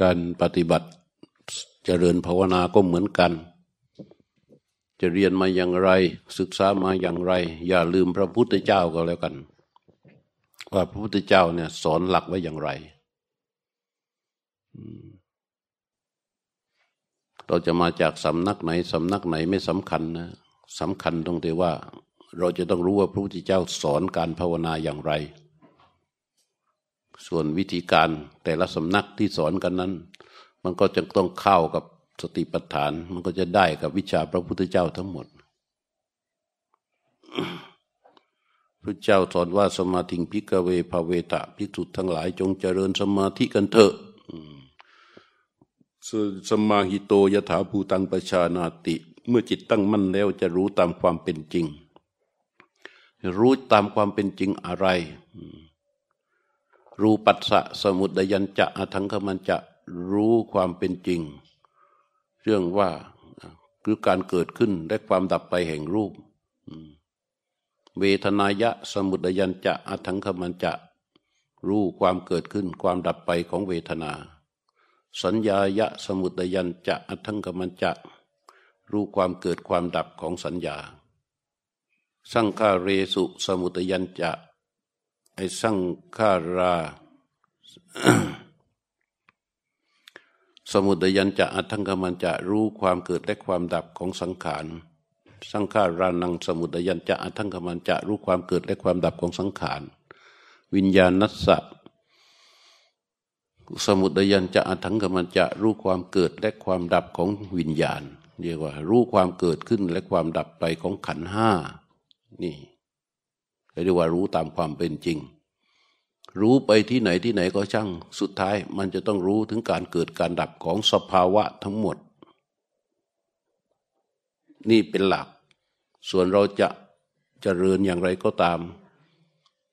การปฏิบัติเจริญภาวนาก็เหมือนกัน จะเรียนมาอย่างไร ศึกษามาอย่างไร อย่าลืมพระพุทธเจ้าก็แล้วกัน ว่าพระพุทธเจ้าเนี่ยสอนหลักไว้อย่างไร เราจะมาจากสำนักไหนสำนักไหนไม่สำคัญนะสำคัญตรงที่ว่า เราจะต้องรู้ว่าพระพุทธเจ้าสอนการภาวนาอย่างไร ส่วนวิธีการแต่ละสำนักที่สอนกันนั้น มันก็จะต้องเข้ากับสติปัฏฐาน มันก็จะได้กับวิชาพระพุทธเจ้าทั้งหมดพระเจ้าสอนว่าสมาธิพิกเวภาเวตะพิจุทั้งหลายจงเจริญสมาธิกันเถอะสมาหิโตยถาภูตังประชานาติ เมื่อจิตตั้งมั่นแล้วจะรู้ตามความเป็นจริง รู้ตามความเป็นจริงอะไร รูปัสสะสมุดยัญจะอทังคมันจะรู้ความเป็นจริง เรื่องว่าคือการเกิดขึ้นและความดับไปแห่งรูป เวทนายะสมุดยัญจะอทังคมันจะรู้ความเกิดขึ้น ความดับไปของเวทนา สัญญายะสมุตยันจะอัทังกมันจะรู้ความเกิดความดับของสัญญา สังขาเรสุสมุตยันจะ ไอสังขารา สมุตยันจะอัทังกมันจะรู้ความเกิดและความดับของสังขารสังขารานังสมุตยันจะอัทังกมันจะรู้ความเกิดและความดับของสังขารวิญญาณนัสสะสมุดยันจะอัถังกมันจะรู้ความเกิดและความดับของวิญญาณเรียกว่า รู้ความเกิดขึ้นและความดับไปของขันห้านี่ เรียกว่ารู้ตามความเป็นจริง รู้ไปที่ไหนที่ไหนก็ช่าง สุดท้ายมันจะต้องรู้ถึงการเกิดการดับของสภาวะทั้งหมด นี่เป็นหลัก ส่วนเราจะจะเจริญอย่างไรก็ตาม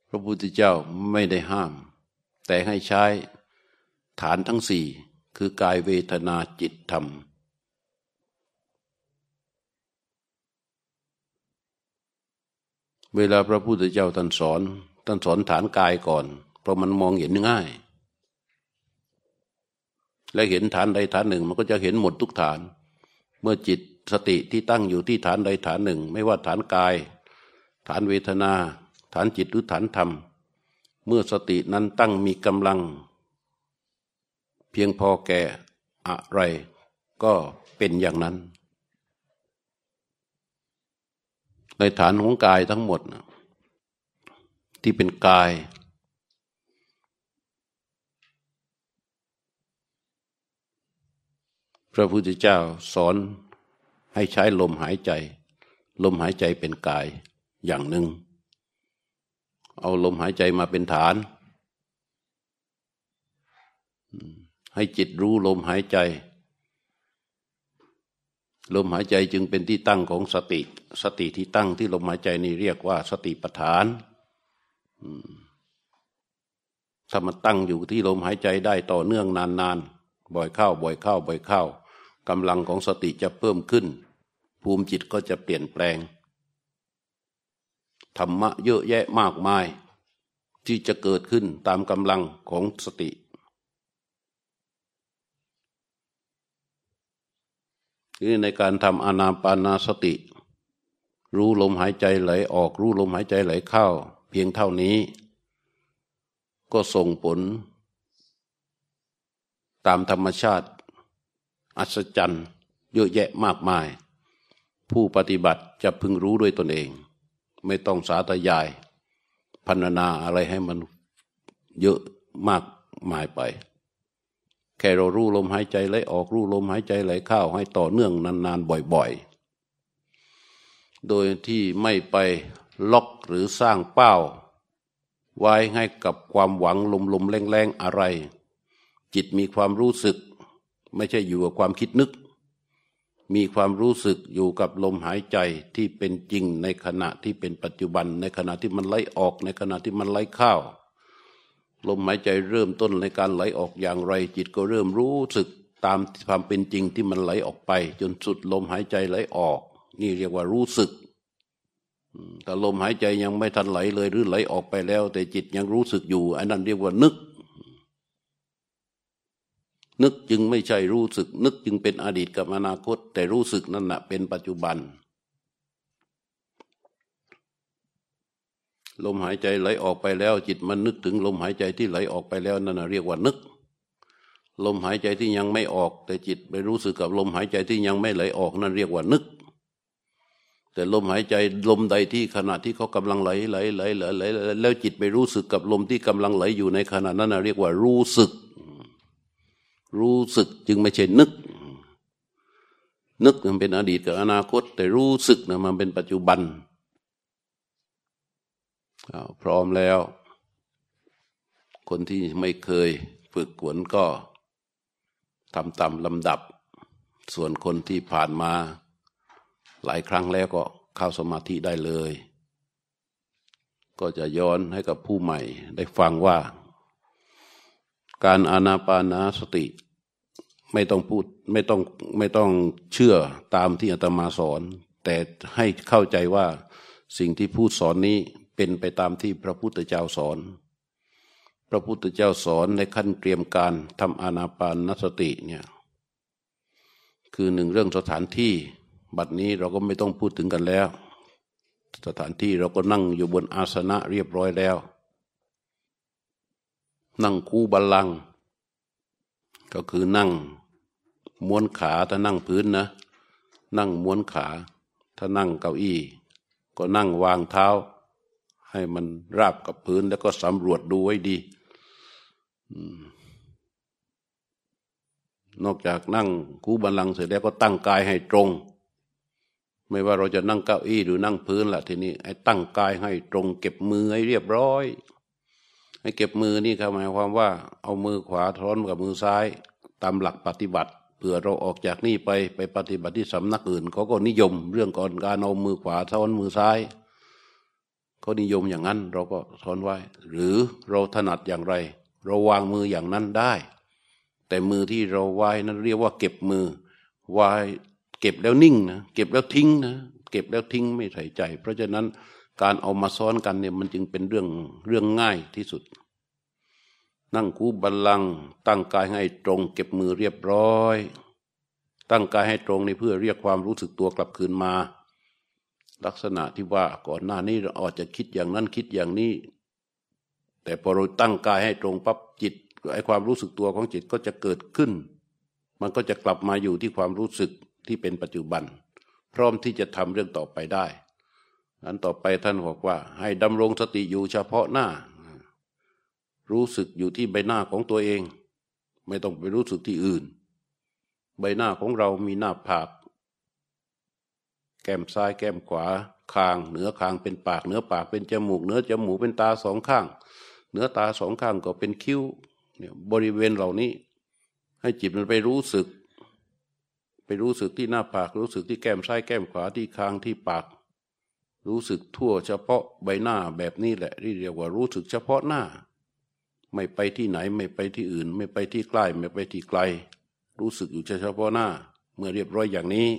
พระพุทธเจ้าไม่ได้ห้าม แต่ให้ใช้ฐานทั้งสี่คือกายเวทนาจิตธรรม เวลาพระพุทธเจ้าท่านสอนท่านสอนฐานกายก่อน เพราะมันมองเห็นง่าย และเห็นฐานใดฐานหนึ่ง มันก็จะเห็นหมดทุกฐาน เมื่อจิตสติที่ตั้งอยู่ที่ฐานใดฐานหนึ่ง ไม่ว่าฐานกาย ฐานเวทนา ฐานจิตหรือฐานธรรม เมื่อสตินั้นตั้งมีกำลัง เพียงพอแก่อะไรก็เป็นอย่างนั้น ในฐานของกายทั้งหมดที่เป็นกาย พระพุทธเจ้าสอนให้ใช้ลมหายใจ ลมหายใจเป็นกายอย่างหนึ่ง เอาลมหายใจมาเป็นฐาน ให้จิตรู้ลมหายใจ ลมหายใจจึงเป็นที่ตั้งของสติ สติที่ตั้งที่ลมหายใจนี่เรียกว่า สติปัฏฐานถ้ามันตั้งอยู่ที่ลมหายใจได้ต่อเนื่องนานๆ บ่อยเข้า บ่อยเข้า บ่อยเข้ากำลังของสติจะเพิ่มขึ้น ภูมิจิตก็จะเปลี่ยนแปลงธรรมะเยอะแยะมากมาย ที่จะเกิดขึ้นตามกำลังของสติ นี่ในการทำอนาปานาสติ รู้ลมหายใจไหลออก รู้ลมหายใจไหลเข้า เพียงเท่านี้ ก็ส่งผล ตามธรรมชาติ อัศจรรย์เยอะแยะมากมาย ผู้ปฏิบัติจะพึงรู้ด้วยตนเอง ไม่ต้องสาธยายพันนาอะไรให้มันเยอะมากมายไป แค่เรารู้ลมหายใจไหลออกรู้ลมหายใจไหลเข้าให้ต่อเนื่องนานๆบ่อยๆ โดยที่ไม่ไปล็อกหรือสร้างเป้า ไว้ให้กับความหวังลมๆแรงๆอะไร จิตมีความรู้สึก ไม่ใช่อยู่กับความคิดนึก มีความรู้สึกอยู่กับลมหายใจที่เป็นจริงในขณะที่เป็นปัจจุบัน ในขณะที่มันไหลออกในขณะที่มันไหลเข้า ลมหายใจเริ่มต้นในการไหลออกอย่างไร จิตก็เริ่มรู้สึกตามความเป็นจริงที่มันไหลออกไป จนสุดลมหายใจไหลออก นี่เรียกว่ารู้สึกแต่ลมหายใจยังไม่ทันไหลเลยหรือไหลออกไปแล้ว แต่จิตยังรู้สึกอยู่อันนั้นเรียกว่านึก นึกจึงไม่ใช่รู้สึก นึกจึงเป็นอดีตกับอนาคต แต่รู้สึกนั่นแหะเป็นปัจจุบัน ลมหายใจไหลออกไปแล้ว จิตมันนึกถึงลมหายใจที่ไหลออกไปแล้วนั่นเรียกว่านึก ลมหายใจที่ยังไม่ออก แต่จิตไปรู้สึกกับลมหายใจที่ยังไม่ไหลออกนั่นเรียกว่านึก แต่ลมหายใจลมใดที่ขณะที่เขากำลังไหลไหลไหลไหลไหลแล้วจิตไปรู้สึกกับลมที่กำลังไหลอยู่ในขณะนั้นเรียกว่ารู้สึก รู้สึกจึงไม่ใช่นึก นึกมันเป็นอดีตกับอนาคต แต่รู้สึกนะมันเป็นปัจจุบัน พร้อมแล้ว คนที่ไม่เคยฝึกขวนก็ทำตามลำดับ ส่วนคนที่ผ่านมา หลายครั้งแล้วก็เข้าสมาธิได้เลย ก็จะย้อนให้กับผู้ใหม่ได้ฟังว่า การอานาปานาสติไม่ต้องพูดไม่ต้องไม่ต้องเชื่อตามที่อาตมาสอน แต่ให้เข้าใจว่าสิ่งที่พูดสอนนี้ เป็นไปตามที่พระพุทธเจ้าสอน พระพุทธเจ้าสอนในขั้นเตรียมการทำอานาปานสติเนี่ยคือหนึ่งเรื่องสถานที่บัดนี้เราก็ไม่ต้องพูดถึงกันแล้ว สถานที่เราก็นั่งอยู่บนอาสนะเรียบร้อยแล้ว นั่งคู่บัลลังก็คือนั่งม้วนขาถ้านั่งพื้นนะ นั่งม้วนขา ถ้านั่งเก้าอี้ ก็นั่งวางเท้า ให้มันราบกับพื้นแล้วก็สำรวจดูไว้ดีนอกจากนั่งคูบัลลังเสร็จแล้วก็ตั้งกายให้ตรง ไม่ว่าเราจะนั่งเก้าอี้หรือนั่งพื้นล่ะทีนี้ไอ้ตั้งกายให้ตรง เก็บมือให้เรียบร้อย ให้เก็บมือนี่หมายความว่า เอามือขวาท้อนกับมือซ้าย ตามหลักปฏิบัติเผื่อเราออกจากนี่ไปไปปฏิบัติที่สำนักอื่นเขาก็นิยม เรื่องก่อนการเอามือขวาท้อนมือซ้าย เขานิยมอย่างนั้น เราก็ท้อนไว้ หรือเราถนัดอย่างไร เราวางมืออย่างนั้นได้ แต่มือที่เราไว้นั้นเรียกว่าเก็บมือไว้เก็บแล้วนิ่งนะเก็บแล้วทิ้งนะเก็บแล้วทิ้งไม่ใส่ใจ เพราะฉะนั้นการเอามาซ้อนกันเนี่ยมันจึงเป็นเรื่องเรื่องง่ายที่สุด นั่งคูบัลลังตั้งกายให้ตรง เก็บมือเรียบร้อย ตั้งกายให้ตรงในเพื่อเรียกความรู้สึกตัวกลับคืนมา ลักษณะที่ว่าก่อนหน้านี้เราอาจจะคิดอย่างนั้นคิดอย่างนี้ แต่พอเราตั้งกายให้ตรงปั๊บจิตไอความรู้สึกตัวของจิตก็จะเกิดขึ้น มันก็จะกลับมาอยู่ที่ความรู้สึกที่เป็นปัจจุบัน พร้อมที่จะทำเรื่องต่อไปได้อันต่อไปท่านบอกว่า ให้ดำรงสติอยู่เฉพาะหน้า รู้สึกอยู่ที่ใบหน้าของตัวเอง ไม่ต้องไปรู้สึกที่อื่น ใบหน้าของเรามีหน้าผาก แก้มซ้ายแก้มขวาคาง เหนือคางเป็นปากเหนือปากเป็นจมูกเหนือจมูกเป็นตาสองข้าง เหนือตาสองข้างก็เป็นคิ้วเนี่ยบริเวณเหล่านี้ ให้จิตมันไปรู้สึก ไปรู้สึกที่หน้าผาก รู้สึกที่แก้มซ้ายแก้มขวาที่คางที่ปาก รู้สึกทั่วเฉพาะใบหน้าแบบนี้แหละที่เรียกว่ารู้สึกเฉพาะหน้า ไม่ไปที่ไหนไม่ไปที่อื่น ไม่ไปที่ใกล้ไม่ไปที่ไกล รู้สึกอยู่เฉพาะหน้า เมื่อเรียบร้อยอย่างนี้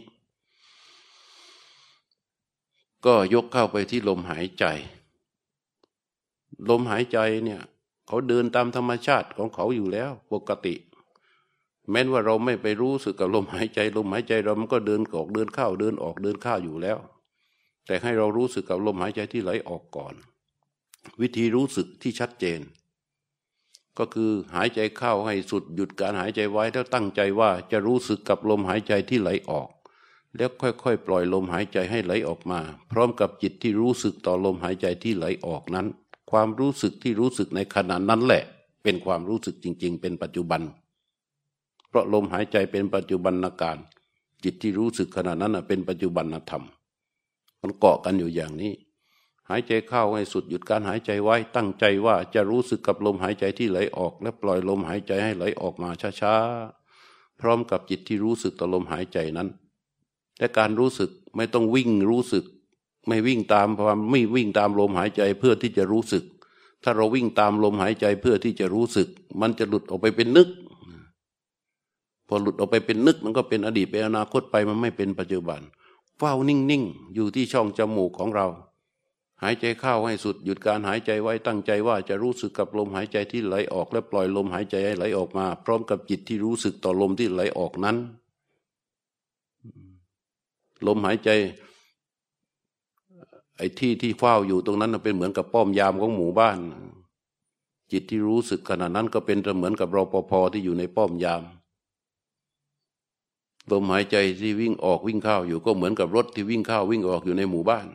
ก็ยกเข้าไปที่ลมหายใจ ลมหายใจเนี่ย เขาเดินตามธรรมชาติของเขาอยู่แล้วปกติ แม้ว่าเราไม่ไปรู้สึกกับลมหายใจ ลมหายใจเรามันก็เดินออกเดินเข้าเดินออกเดินเข้าอยู่แล้ว แต่ให้เรารู้สึกกับลมหายใจที่ไหลออกก่อน วิธีรู้สึกที่ชัดเจน ก็คือหายใจเข้าให้สุดหยุดการหายใจไว้แล้วตั้งใจว่าจะรู้สึกกับลมหายใจที่ไหลออก แล้วค่อยๆ ปล่อยลมหายใจให้ไหลออกมา พร้อมกับจิตที่รู้สึกต่อลมหายใจที่ไหลออกนั้น ความรู้สึกที่รู้สึกในขณะนั้นแหละ เป็นความรู้สึกจริง ๆ เป็นปัจจุบัน เพราะลมหายใจเป็นปัจจุบันนาการ จิตที่รู้สึกขณะนั้นเป็นปัจจุบันธรรมมันเกาะกันอยู่อย่างนี้ หายใจเข้าให้สุดหยุดการหายใจไว้ตั้งใจว่าจะรู้สึกกับลมหายใจที่ไหลออก และปล่อยลมหายใจให้ไหลออกมาช้าๆพร้อมกับจิตที่รู้สึกต่อลมหายใจนั้น แต่การรู้สึกไม่ต้องวิ่งรู้สึก ไม่วิ่งตามความไม่วิ่งตามลมหายใจเพื่อที่จะรู้สึก ถ้าเราวิ่งตามลมหายใจเพื่อที่จะรู้สึก มันจะหลุดออกไปเป็นนึก พอหลุดออกไปเป็นนึก มันก็เป็นอดีตเป็นอนาคตไปมันไม่เป็นปัจจุบันเฝ้านิ่งๆอยู่ที่ช่องจมูกของเรา หายใจเข้าให้สุดหยุดการหายใจไว้ตั้งใจว่าจะรู้สึกกับลมหายใจที่ไหลออก และปล่อยลมหายใจให้ไหลออกมา พร้อมกับจิตที่รู้สึกต่อลมที่ไหลออกนั้น ลมหายใจ ไอ้ที่ที่เฝ้าอยู่ตรงนั้นเป็นเหมือนกับป้อมยามของหมู่บ้าน จิตที่รู้สึกขณะนั้นก็เป็นเหมือนกับรปภที่อยู่ในป้อมยาม ลมหายใจที่วิ่งออกวิ่งเข้าอยู่ก็เหมือนกับรถที่วิ่งเข้าวิ่งออกอยู่ในหมู่บ้าน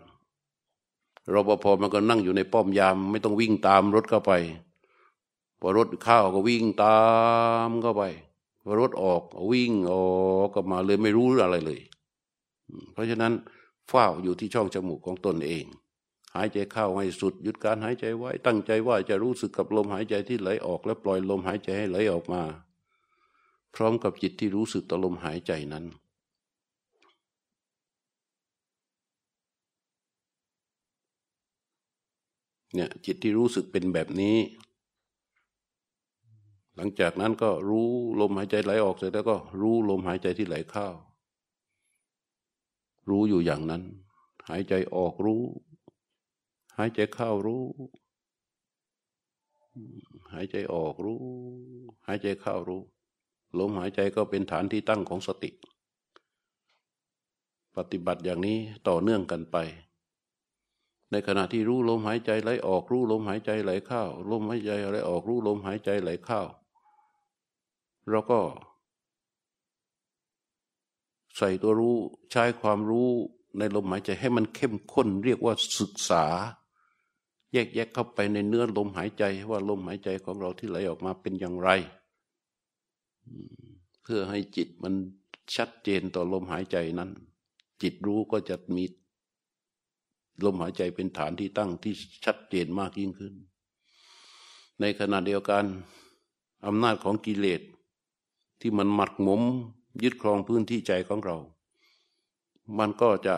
รปภมันก็นั่งอยู่ในป้อมยาม ไม่ต้องวิ่งตามรถเข้าไปพอรถเข้าก็วิ่งตามเข้าไปพอรถออกวิ่งออกก็มาเลยไม่รู้อะไรเลย เพราะฉะนั้นเฝ้าอยู่ที่ช่องจมูกของตนเอง หายใจเข้าให้สุดหยุดการหายใจไว้ ตั้งใจว่าจะรู้สึกกับลมหายใจที่ไหลออก และปล่อยลมหายใจให้ไหลออกมา พร้อมกับจิตที่รู้สึกต่อลมหายใจนั้นเนี่ยจิตที่รู้สึกเป็นแบบนี้ หลังจากนั้นก็รู้ลมหายใจไหลออกเสร็จแล้วก็รู้ลมหายใจที่ไหลเข้า รู้อยู่อย่างนั้น หายใจออกรู้ หายใจเข้ารู้ หายใจออกรู้ หายใจเข้ารู้ ลมหายใจก็เป็นฐานที่ตั้งของสติ ปฏิบัติอย่างนี้ต่อเนื่องกันไป ในขณะที่รู้ลมหายใจไหลออกรู้ลมหายใจไหลเข้าลมหายใจไหลออกรู้ลมหายใจไหลเข้าเราก็ ใส่ตัวรู้ใช้ความรู้ในลมหายใจให้มันเข้มข้น เรียกว่าศึกษา แยกแยกเข้าไปในเนื้อลมหายใจว่าลมหายใจของเราที่ไหลออกมาเป็นอย่างไร เพื่อให้จิตมันชัดเจนต่อลมหายใจนั้น จิตรู้ก็จะมีลมหายใจเป็นฐานที่ตั้งที่ชัดเจนมากยิ่งขึ้น ในขณะเดียวกันอำนาจของกิเลสที่มันหมัดหมม ยึดครองพื้นที่ใจของเรา มันก็จะ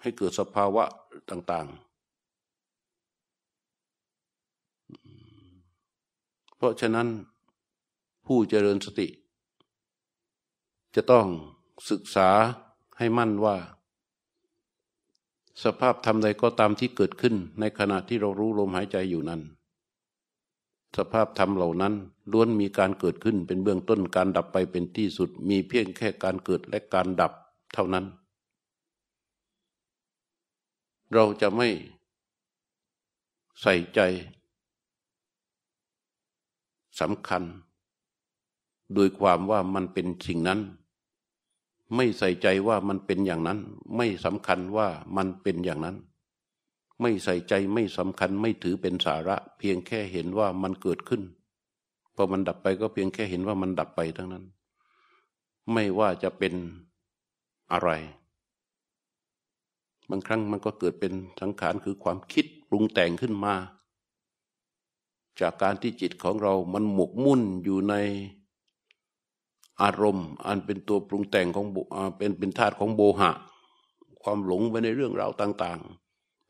ให้เกิดสภาวะต่าง ๆ เพราะฉะนั้นผู้เจริญสติ จะต้องศึกษาให้มั่นว่า สภาพธรรมใดก็ตามที่เกิดขึ้นในขณะที่เรารู้ลมหายใจอยู่นั้น สภาพธรรมเหล่านั้นล้วนมีการเกิดขึ้นเป็นเบื้องต้นการดับไปเป็นที่สุด มีเพียงแค่การเกิดและการดับเท่านั้น เราจะไม่ใส่ใจสำคัญ โดยความว่ามันเป็นสิ่งนั้น ไม่ใส่ใจว่ามันเป็นอย่างนั้น ไม่สำคัญว่ามันเป็นอย่างนั้น ไม่ใส่ใจไม่สำคัญไม่ถือเป็นสาระ เพียงแค่เห็นว่ามันเกิดขึ้นพอมันดับไปก็เพียงแค่เห็นว่ามันดับไปทั้งนั้น ไม่ว่าจะเป็นอะไร บางครั้งมันก็เกิดเป็นสังขารคือความคิดปรุงแต่งขึ้นมา จากการที่จิตของเรา มันหมกมุ่นอยู่ในอารมณ์ อันเป็นตัวปรุงแต่งของเป็นเป็นธาตุของโบหะ ความหลงไปในเรื่องราวต่าง ๆ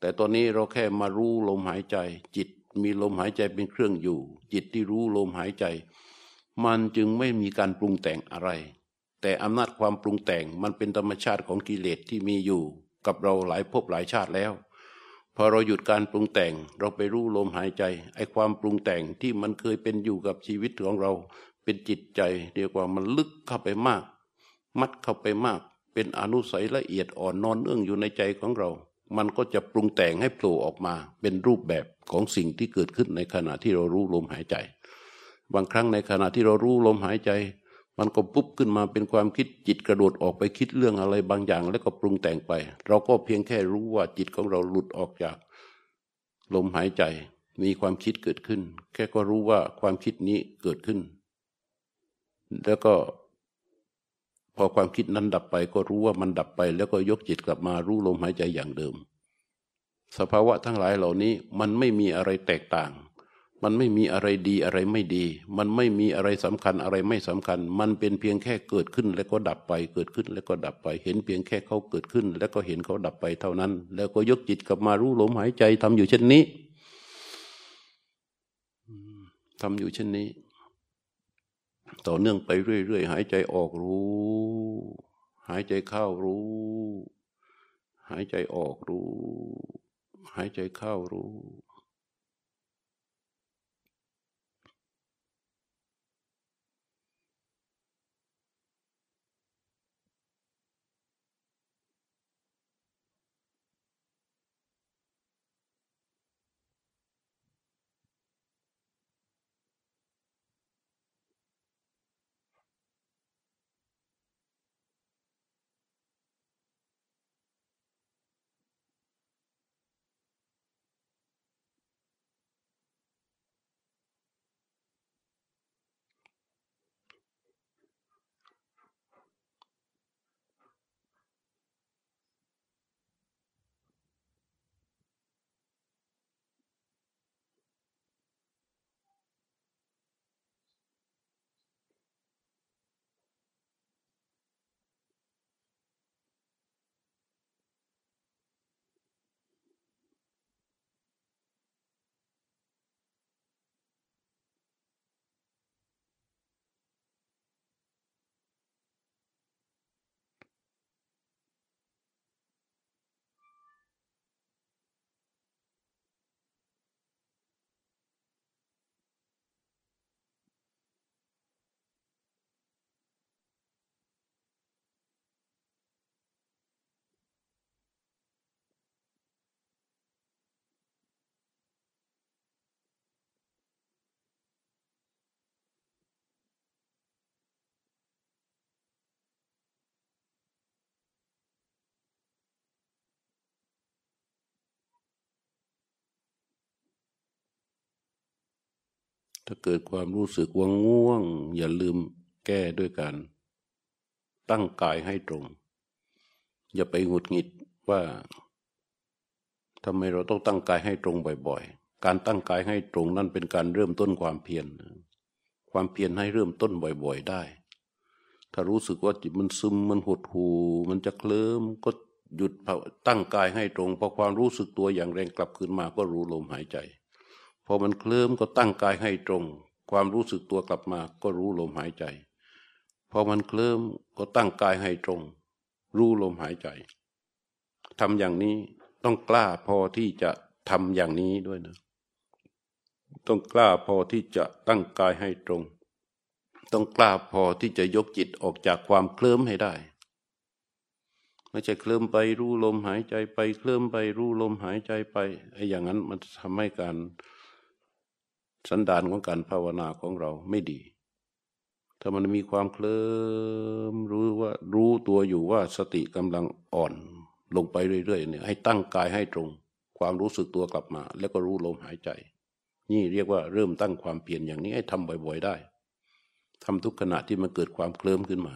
แต่ตอนนี้เราแค่มารู้ลมหายใจ จิตมีลมหายใจเป็นเครื่องอยู่ จิตที่รู้ลมหายใจ มันจึงไม่มีการปรุงแต่งอะไร แต่อำนาจความปรุงแต่งมันเป็นธรรมชาติของกิเลสที่มีอยู่ กับเราหลายภพหลายชาติแล้ว พอเราหยุดการปรุงแต่งเราไปรู้ลมหายใจไอ้ความปรุงแต่งที่มันเคยเป็นอยู่กับชีวิตของเรา เป็นจิตใจเรียกว่ามันลึกเข้าไปมาก มัดเข้าไปมาก เป็นอนุสัยละเอียดอ่อนนอนเนื่องอยู่ในใจของเรา มันก็จะปรุงแต่งให้โผล่ออกมาเป็นรูปแบบของสิ่งที่เกิดขึ้นในขณะที่เรารู้ลมหายใจ บางครั้งในขณะที่เรารู้ลมหายใจ มันก็ปุ๊บขึ้นมาเป็นความคิดจิตกระโดดออกไปคิดเรื่องอะไรบางอย่าง แล้วก็ปรุงแต่งไป เราก็เพียงแค่รู้ว่าจิตของเราหลุดออกจากลมหายใจ มีความคิดเกิดขึ้น แค่ก็รู้ว่าความคิดนี้เกิดขึ้น แล้วก็ พอความคิดนั้นดับไปก็รู้ว่ามันดับไป แล้วก็ยกจิตกลับมารู้ลมหายใจอย่างเดิม สภาวะทั้งหลายเหล่านี้มันไม่มีอะไรแตกต่าง มันไม่มีอะไรดีอะไรไม่ดี มันไม่มีอะไรสำคัญอะไรไม่สำคัญ มันเป็นเพียงแค่เกิดขึ้นแล้วก็ดับไป เกิดขึ้นแล้วก็ดับไป เห็นเพียงแค่เขาเกิดขึ้น แล้วก็เห็นเขาดับไปเท่านั้น แล้วก็ยกจิตกลับมารู้ลมหายใจทำอยู่เช่นนี้ทำอยู่เช่นนี้ ต่อเนื่องไปเรื่อยๆ หายใจออกรู้ หายใจเข้ารู้ หายใจออกรู้ หายใจเข้ารู้ ถ้าเกิดความรู้สึกว่าง่วง อย่าลืมแก้ด้วยการตั้งกายให้ตรง อย่าไปหงุดหงิดว่าทำไมเราต้องตั้งกายให้ตรงบ่อย ๆ การตั้งกายให้ตรงนั่นเป็นการเริ่มต้นความเพียร ความเพียรให้เริ่มต้นบ่อย ๆ ได้ ถ้ารู้สึกว่าจิตมันซึมมันหดหูมันจะเคลิ้มก็หยุดตั้งกายให้ตรงพอความรู้สึกตัวอย่างแรงกลับคืนมาก็รู้ลมหายใจ พอมันเคลิ้มก็ตั้งกายให้ตรง ความรู้สึกตัวกลับมาก็รู้ลมหายใจ พอมันเคลิ้มก็ตั้งกายให้ตรง รู้ลมหายใจทำอย่างนี้ต้องกล้าพอที่จะทำอย่างนี้ด้วยนะ ต้องกล้าพอที่จะตั้งกายให้ตรง ต้องกล้าพอที่จะยกจิตออกจากความเคลิ้มให้ได้ไม่ใช่เคลิ้มไปรู้ลมหายใจไป เคลิ้มไปรู้ลมหายใจไปไอ้อย่างนั้นมันทำให้การ สันดานของการภาวนาของเราไม่ดี ถ้ามันมีความเคลิ้มรู้ว่ารู้ตัวอยู่ว่าสติกำลังอ่อนลงไปเรื่อยๆเนี่ยให้ตั้งกายให้ตรง ความรู้สึกตัวกลับมา แล้วก็รู้ลมหายใจ นี่เรียกว่าเริ่มตั้งความเปลี่ยนอย่างนี้ให้ทำบ่อย ๆได้ทำทุกขณะที่มันเกิดความเคลิ้มขึ้นมา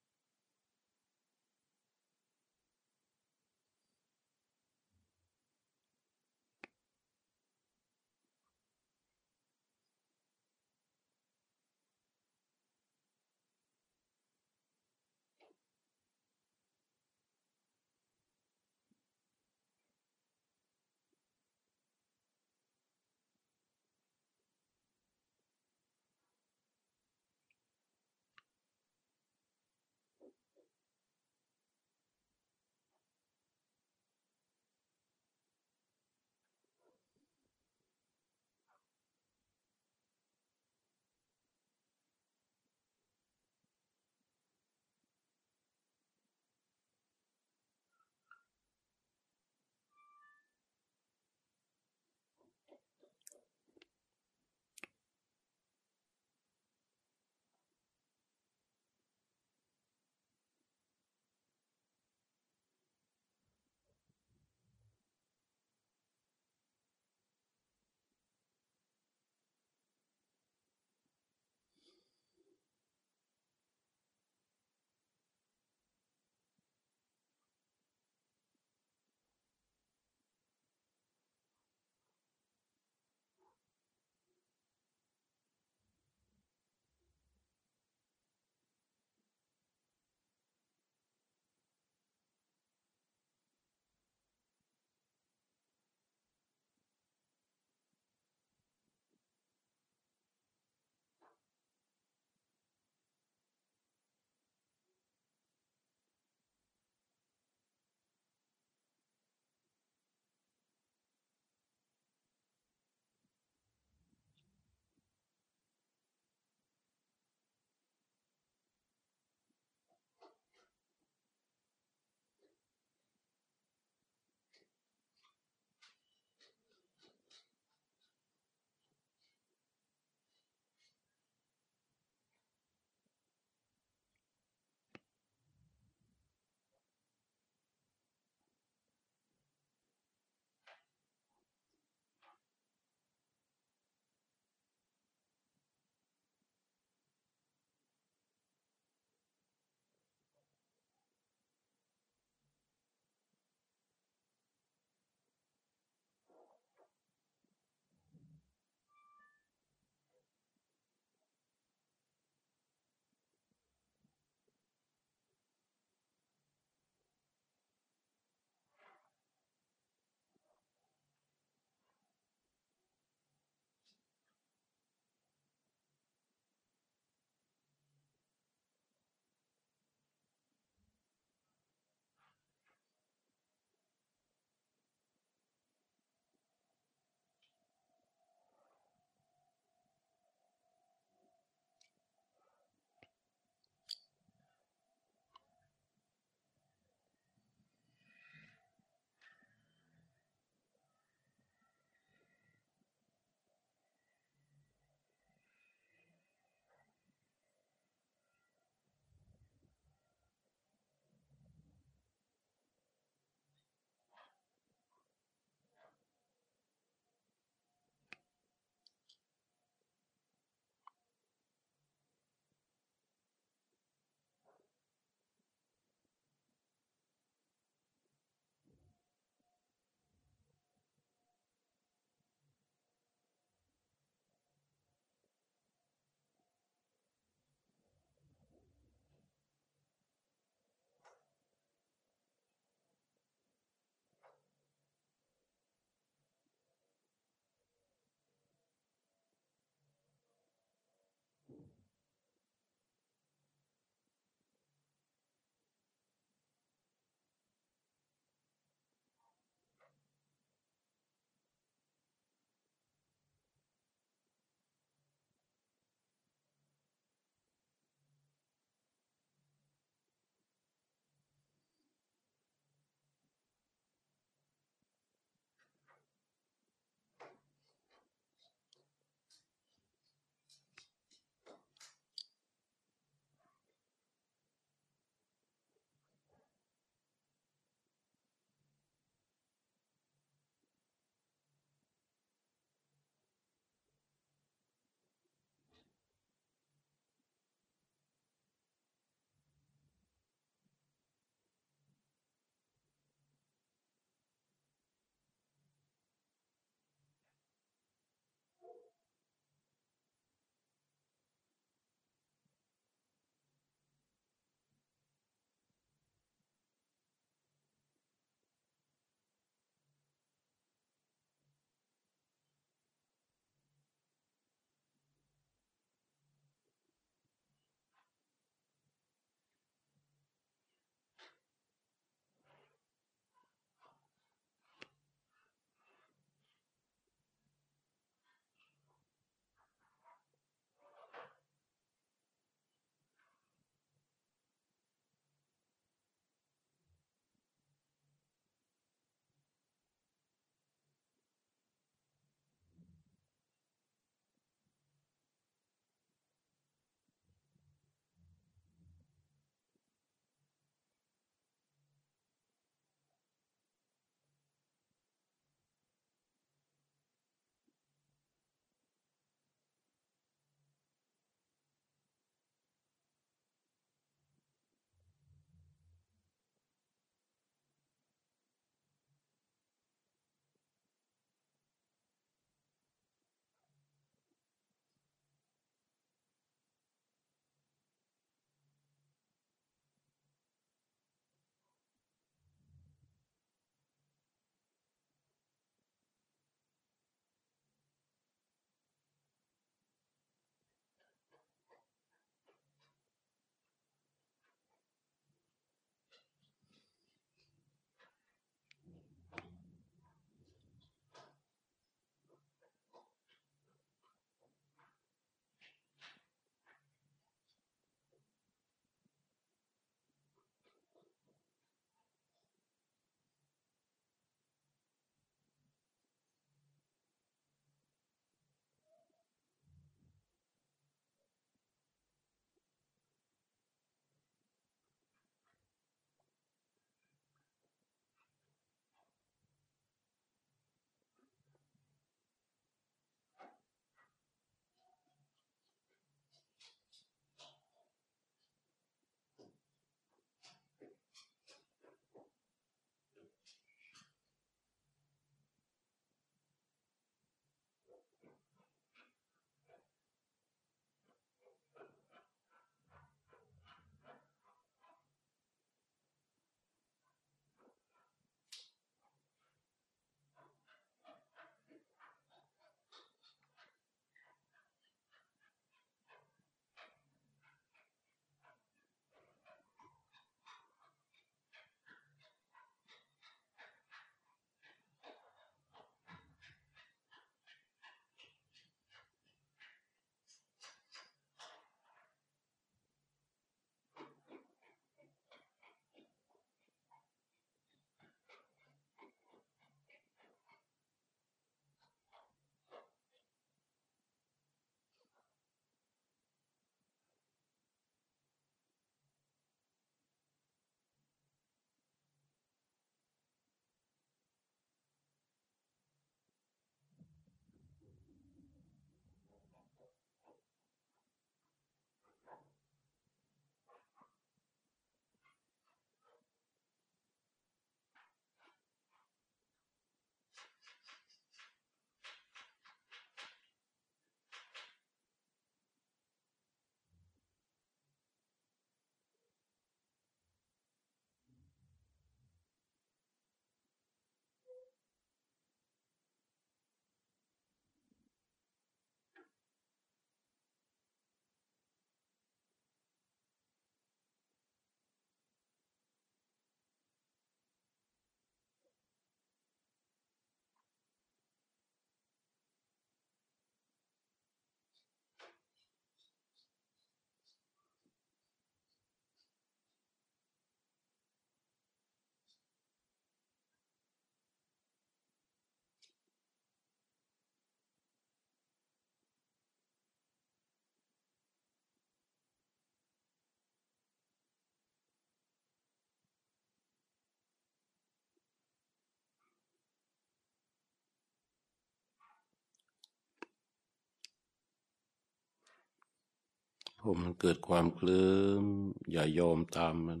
อมันเกิดความเคลิ้มอย่ายอมตามมัน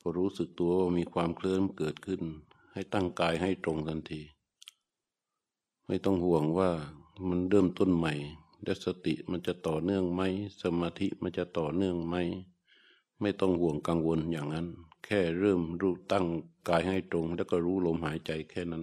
พอรู้สึกตัวว่ามีความเคลิ้มเกิดขึ้น ให้ตั้งกายให้ตรงทันที ไม่ต้องห่วงว่ามันเริ่มต้นใหม่และสติมันจะต่อเนื่องไหม สมาธิมันจะต่อเนื่องไหม ไม่ต้องห่วงกังวลอย่างนั้น แค่เริ่มรู้ตั้งกายให้ตรง แล้วก็รู้ลมหายใจแค่นั้น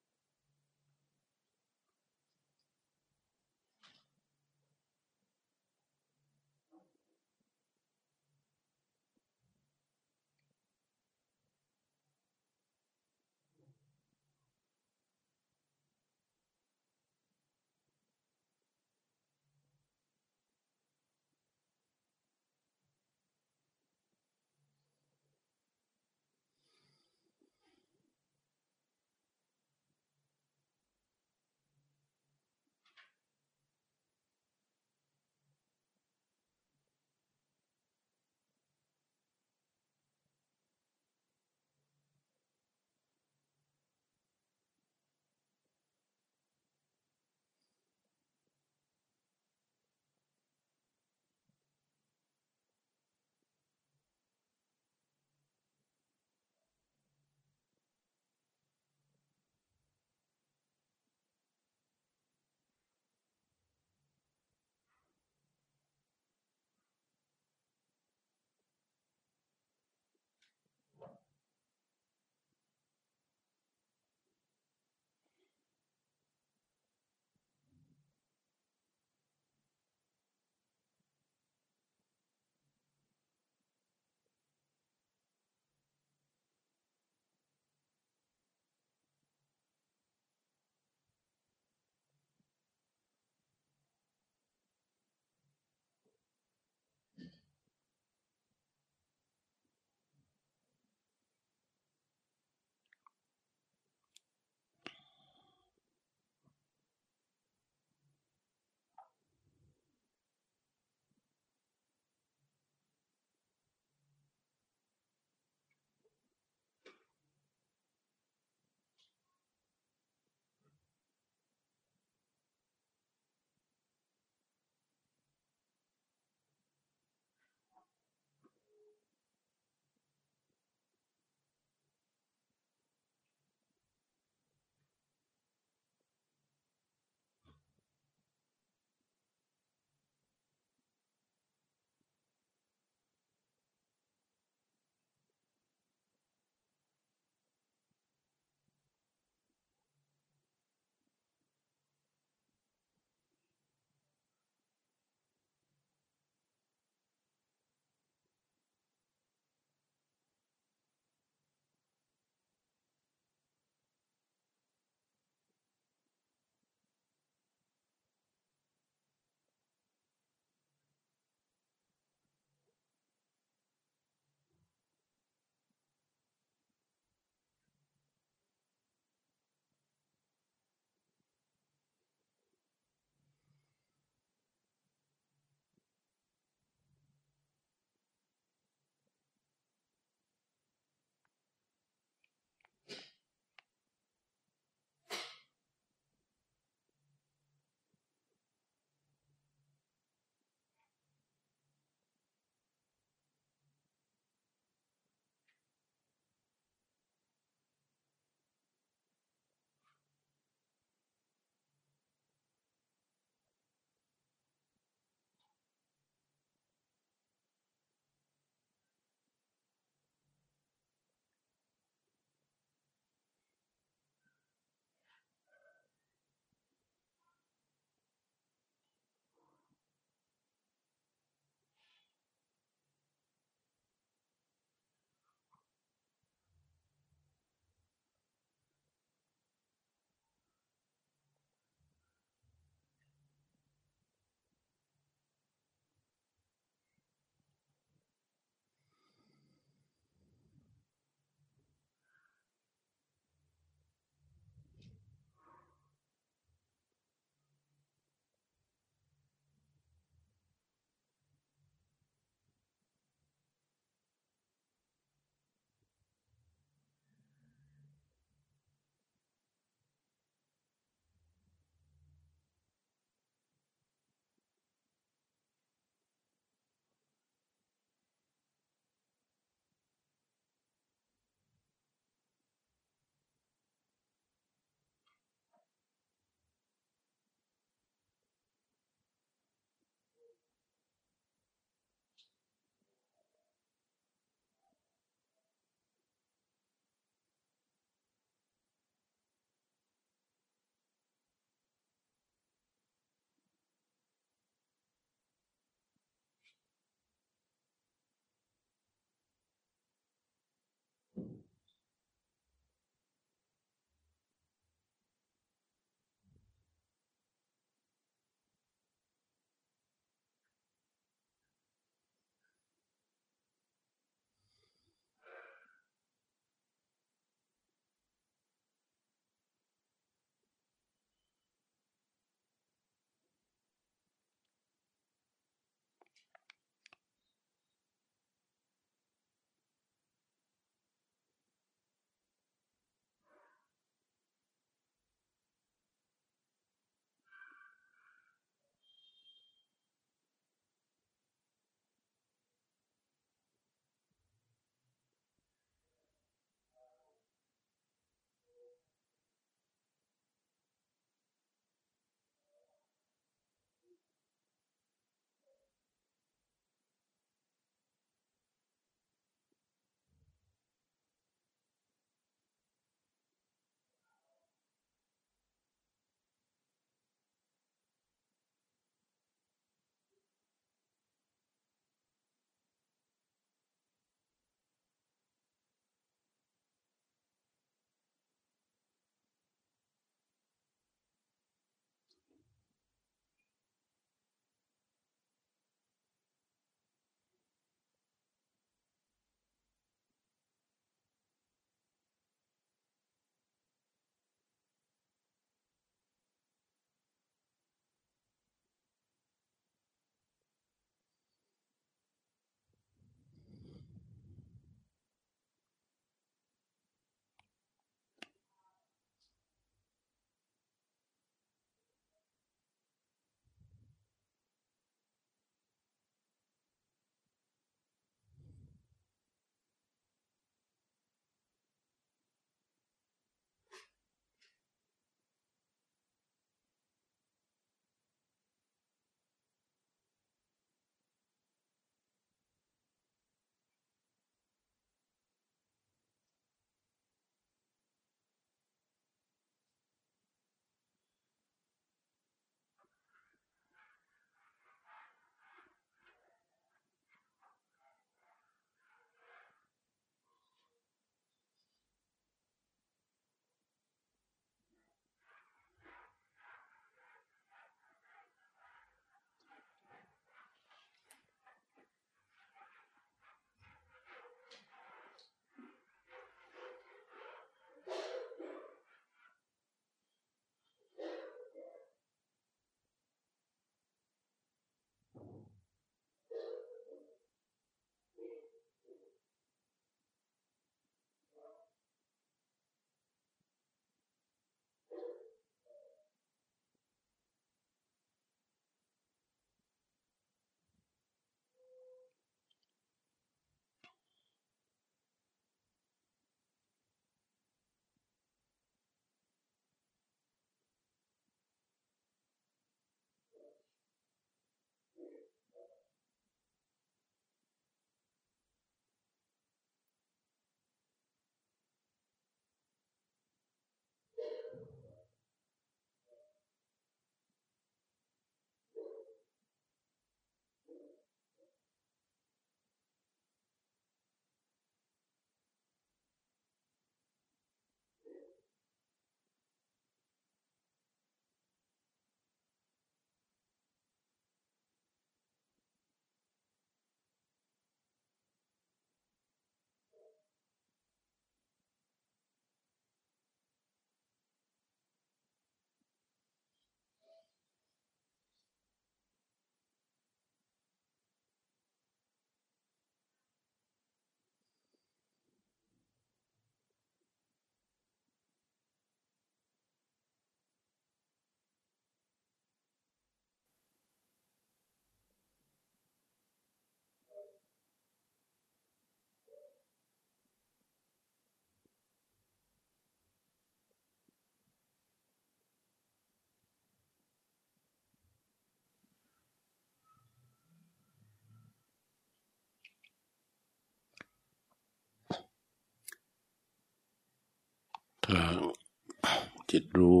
จิตรู้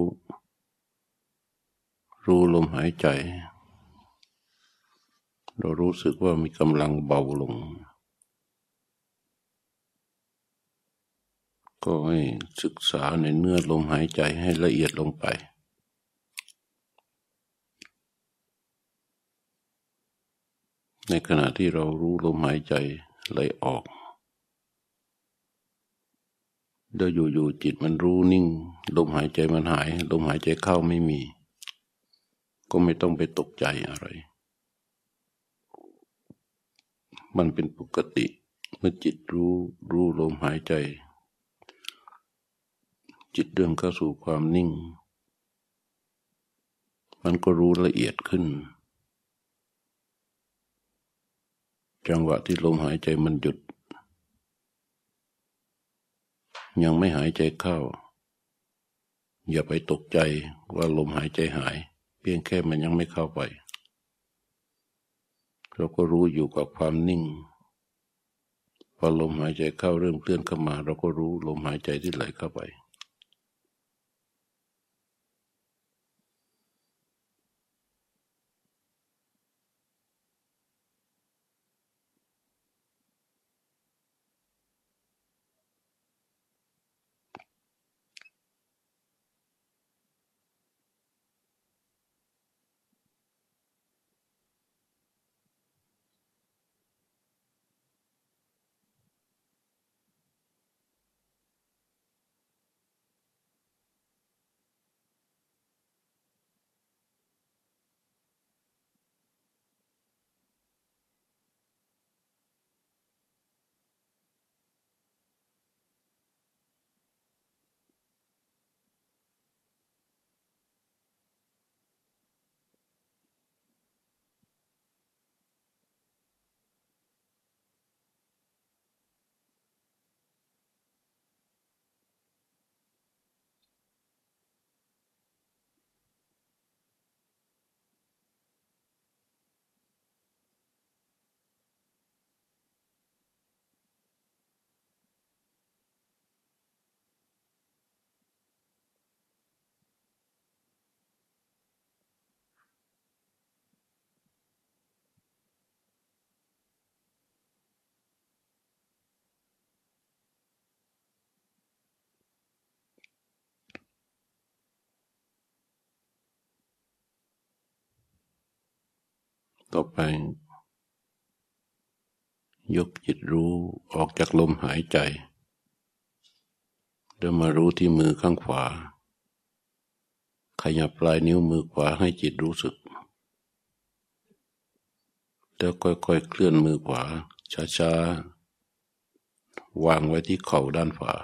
รู้ลมหายใจ เรารู้สึกว่ามีกำลังเบาลง ก็ให้ศึกษาในเนื้อลมหายใจให้ละเอียดลงไป ในขณะที่เรารู้ลมหายใจไหลออก เดี๋ยวอยู่ๆจิตมันรู้นิ่ง ลมหายใจมันหาย ลมหายใจเข้าไม่มี ก็ไม่ต้องไปตกใจอะไร มันเป็นปกติ เมื่อจิตรู้รู้ลมหายใจ จิตเดิมเข้าสู่ความนิ่ง มันก็รู้ละเอียดขึ้น จังหวะที่ลมหายใจมันหยุด ยังไม่หายใจเข้า อย่าไปตกใจว่าลมหายใจหาย เพียงแค่มันยังไม่เข้าไป เราก็รู้อยู่กับความนิ่ง พอลมหายใจเข้าเริ่มเคลื่อนเข้ามา เราก็รู้ลมหายใจที่ไหลเข้าไป ต่อไป ยกจิตรู้ออกจากลมหายใจเดินมารู้ที่มือข้างขวา ขยับปลายนิ้วมือขวาให้จิตรู้สึก แล้วค่อยๆเคลื่อนมือขวา ช้าๆ วางไว้ที่เข่าด้านขวา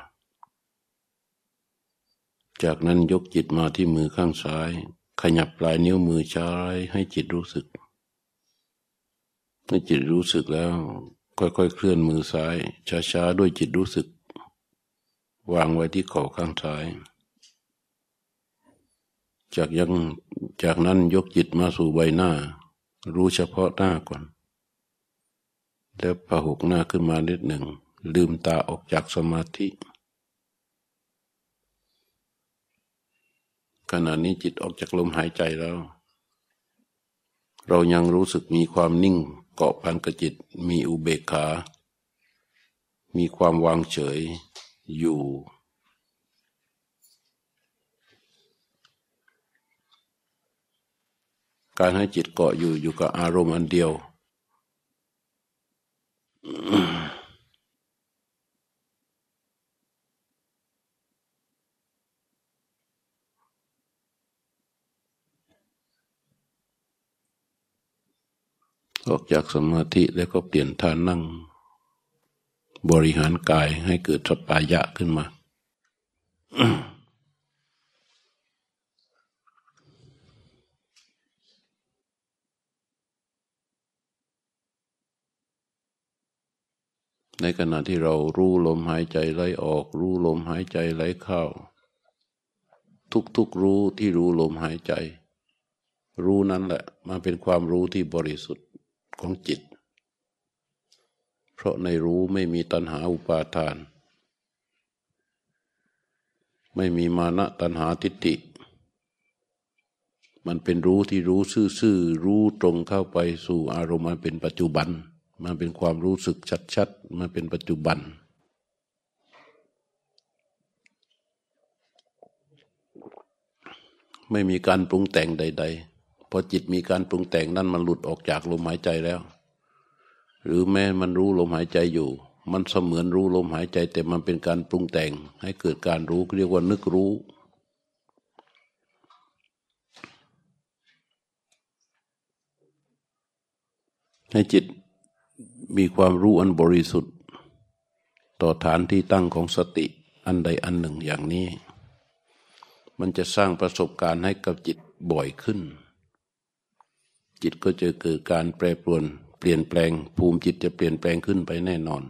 จากนั้นยกจิตมาที่มือข้างซ้าย ขยับปลายนิ้วมือซ้ายให้จิตรู้สึก เมื่อจิตรู้สึกแล้ว ค่อยๆเคลื่อนมือซ้าย ช้าๆด้วยจิตรู้สึก วางไว้ที่เข่าข้างซ้าย จากยังจากนั้นยกจิตมาสู่ใบหน้า รู้เฉพาะหน้าก่อน แล้วพหุกหน้าขึ้นมานิดหนึ่ง ลืมตาออกจากสมาธิขณะนี้จิตออกจากลมหายใจแล้ว เรายังรู้สึกมีความนิ่ง เกาะพันกจิตมีอุเบกขา มีความวางเฉยอยู่ การให้จิตเกาะอยู่อยู่กับอารมณ์อันเดียว ออกจากสมาธิแล้วก็เปลี่ยนท่านั่ง บริหารกายให้เกิดสปายะขึ้นมา ในขณะที่เรารู้ลมหายใจไหลออก รู้ลมหายใจไหลเข้า ทุกๆรู้ที่รู้ลมหายใจ รู้นั้นแหละ มันเป็นความรู้ที่บริสุทธิ์ ของจิต เพราะในรู้ไม่มีตัณหาอุปาทาน ไม่มีมานะตัณหาทิฏฐิ มันเป็นรู้ที่รู้ซื่อๆรู้ตรงเข้าไปสู่อารมณ์มันเป็นปัจจุบัน มันเป็นความรู้สึกชัดๆ มันเป็นปัจจุบันไม่มีการปรุงแต่งใด ๆ อจิตมีการปรุงแต่งนั่นมันหลุดออกจากลมหายใจแล้ว หรือแม้มันรู้ลมหายใจอยู่ มันเสมือนรู้ลมหายใจ แต่มันเป็นการปรุงแต่งให้เกิดการรู้เรียกว่านึกรู้ให้จิตมีความรู้อันบริสุทธิ์ ต่อฐานที่ตั้งของสติอันใดอันหนึ่งอย่างนี้ มันจะสร้างประสบการณ์ให้กับจิตบ่อยขึ้น จิตก็จะเกิดการแปรปรวน เปลี่ยนแปลง ภูมิจิตจะเปลี่ยนแปลงขึ้นไปแน่นอน